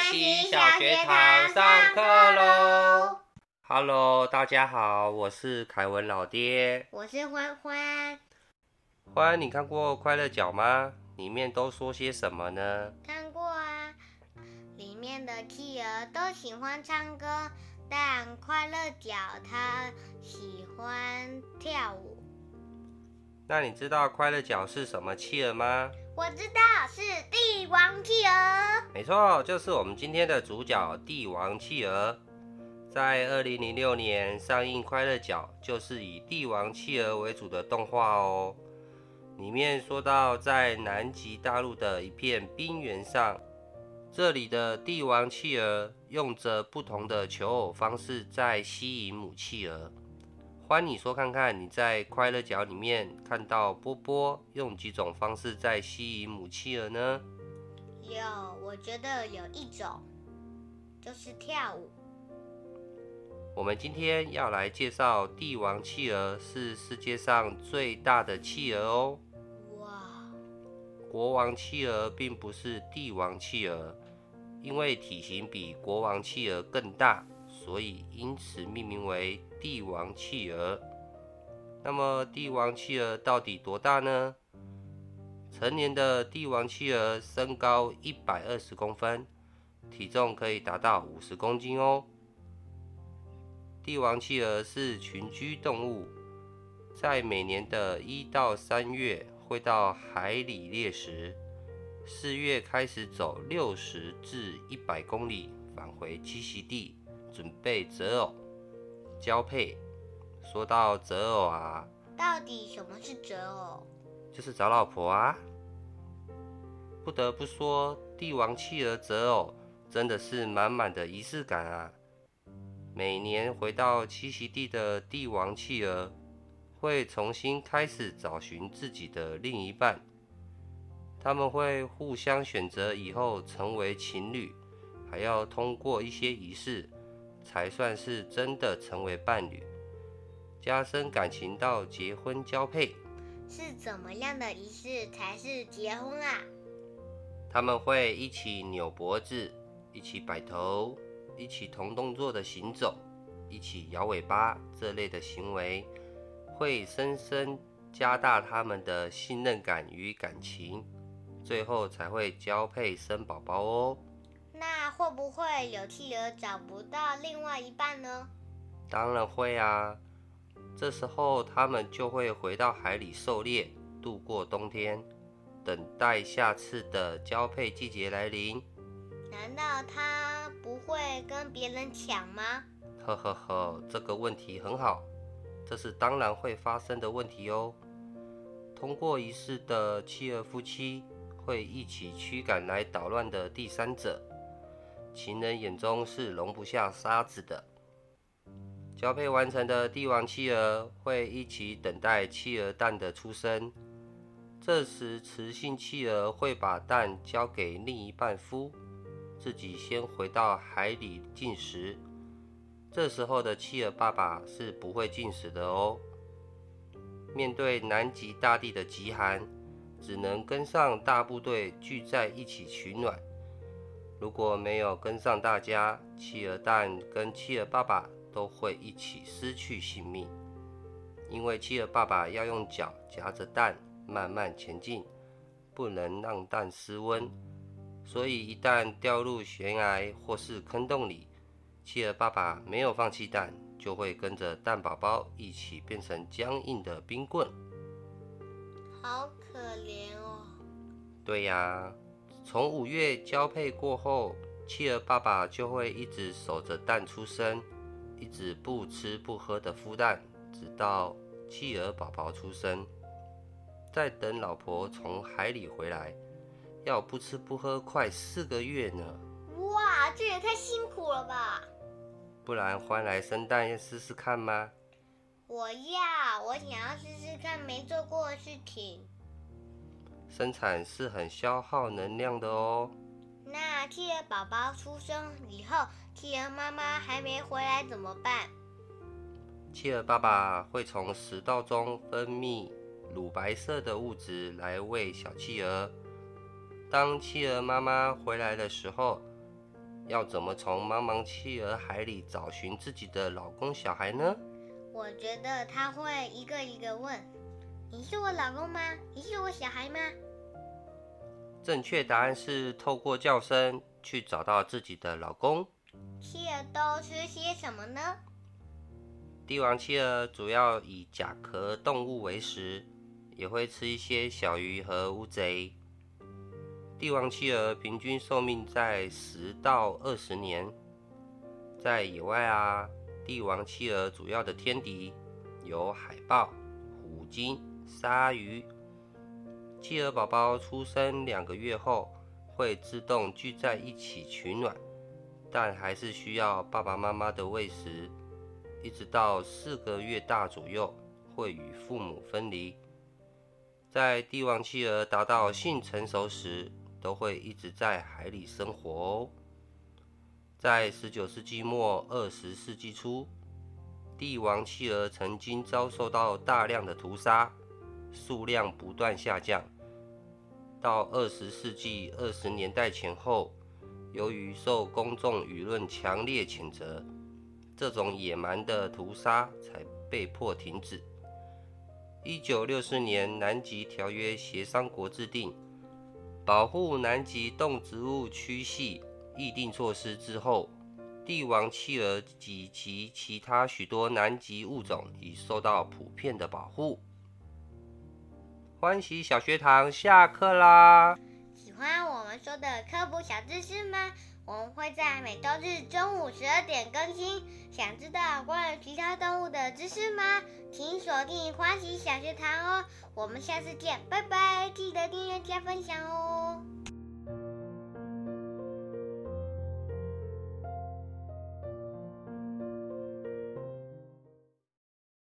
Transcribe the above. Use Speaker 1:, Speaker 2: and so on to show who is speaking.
Speaker 1: 喜小学堂上课喽！Hello，大家好，我是凯文老爹。
Speaker 2: 我是欢欢。
Speaker 1: 欢，你看过《快乐角》吗？里面都说些什么呢？
Speaker 2: 看过啊，里面的企鹅都喜欢唱歌，但快乐角它喜欢跳舞。
Speaker 1: 那你知道快乐角是什么企鹅吗？
Speaker 2: 我知道是帝王企鹅。
Speaker 1: 没错，就是我们今天的主角帝王企鹅。在二零零六年上映《快乐角》，就是以帝王企鹅为主的动画哦。里面说到，在南极大陆的一片冰原上，这里的帝王企鹅用着不同的求偶方式在吸引母企鹅。欢你说看看，你在快乐角里面看到波波用几种方式在吸引母企鹅呢？
Speaker 2: 有，我觉得有一种就是跳舞。
Speaker 1: 我们今天要来介绍帝王企鹅，是世界上最大的企鹅哦。哇！国王企鹅并不是帝王企鹅，因为体型比国王企鹅更大。所以因此命名为帝王企鹅。那么帝王企鹅到底多大呢？成年的帝王企鹅身高一百二十公分，体重可以达到五十公斤哦。帝王企鹅是群居动物，在每年的一到三月会到海里猎食，四月开始走六十至一百公里返回栖息地。准备择偶交配。说到择偶啊，
Speaker 2: 到底什么是择偶？
Speaker 1: 就是找老婆啊。不得不说，帝王企鹅择偶真的是满满的仪式感啊。每年回到栖息地的帝王企鹅，会重新开始找寻自己的另一半。他们会互相选择以后成为情侣，还要通过一些仪式。才算是真的成为伴侣，加深感情到结婚交配。
Speaker 2: 是怎么样的仪式才是结婚啊？
Speaker 1: 他们会一起扭脖子，一起摆头，一起同动作的行走，一起摇尾巴，这类的行为会深深加大他们的信任感与感情，最后才会交配生宝宝哦。
Speaker 2: 那会不会有企鹅找不到另外一半呢？
Speaker 1: 当然会啊！这时候它们就会回到海里狩猎，度过冬天，等待下次的交配季节来临。
Speaker 2: 难道它不会跟别人抢吗？
Speaker 1: 呵呵呵，这个问题很好，这是当然会发生的问题哦。通过仪式的妻儿夫妻会一起驱赶来捣乱的第三者。情人眼中是容不下沙子的。交配完成的帝王企鹅会一起等待企鹅蛋的出生。这时，雌性企鹅会把蛋交给另一半孵，自己先回到海里进食。这时候的企鹅爸爸是不会进食的哦。面对南极大地的极寒，只能跟上大部队聚在一起取暖。如果没有跟上大家，企鹅蛋跟企鹅爸爸都会一起失去性命。因为企鹅爸爸要用脚夹着蛋慢慢前进，不能让蛋失温，所以一旦掉入悬崖或是坑洞里，企鹅爸爸没有放弃蛋，就会跟着蛋宝宝一起变成僵硬的冰棍。
Speaker 2: 好可怜哦。
Speaker 1: 对呀。从五月交配过后，企鹅爸爸就会一直守着蛋出生，一直不吃不喝的孵蛋，直到企鹅宝宝出生，再等老婆从海里回来，要不吃不喝快四个月呢。
Speaker 2: 哇，这也太辛苦了吧！
Speaker 1: 不然欢来生蛋要试试看吗？
Speaker 2: 我要，我想要试试看没做过的事情。
Speaker 1: 生产是很消耗能量的哦。
Speaker 2: 那企鹅宝宝出生以后，企鹅妈妈还没回来怎么办？
Speaker 1: 企鹅爸爸会从食道中分泌乳白色的物质来喂小企鹅。当企鹅妈妈回来的时候，要怎么从茫茫企鹅海里找寻自己的老公小孩呢？
Speaker 2: 我觉得他会一个一个问：“你是我老公吗？你是我小孩吗？”
Speaker 1: 正确答案是透过叫声去找到自己的老公。
Speaker 2: 企鹅都吃些什么呢？
Speaker 1: 帝王企鹅主要以甲壳动物为食，也会吃一些小鱼和乌贼。帝王企鹅平均寿命在十到二十年。在野外啊，帝王企鹅主要的天敌有海豹、虎鲸、鲨鱼。企鹅宝宝出生两个月后会自动聚在一起取暖，但还是需要爸爸妈妈的喂食，一直到四个月大左右会与父母分离。在帝王企鹅达到性成熟时，都会一直在海里生活哦。在十九世纪末二十世纪初，帝王企鹅曾经遭受到大量的屠杀，数量不断下降。到二十世纪二十年代前后，由于受公众舆论强烈谴责，这种野蛮的屠杀才被迫停止。一九六四年，南极条约协商国制定。保护南极动植物区系议定措施之后，帝王企鹅及其其他许多南极物种已受到普遍的保护。欢喜小学堂下课啦！
Speaker 2: 喜欢我们说的科普小知识吗？我们会在每周日中午十二点更新。想知道关于其他动物的知识吗？请锁定欢喜小学堂哦！我们下次见，拜拜！记得订阅加分享哦！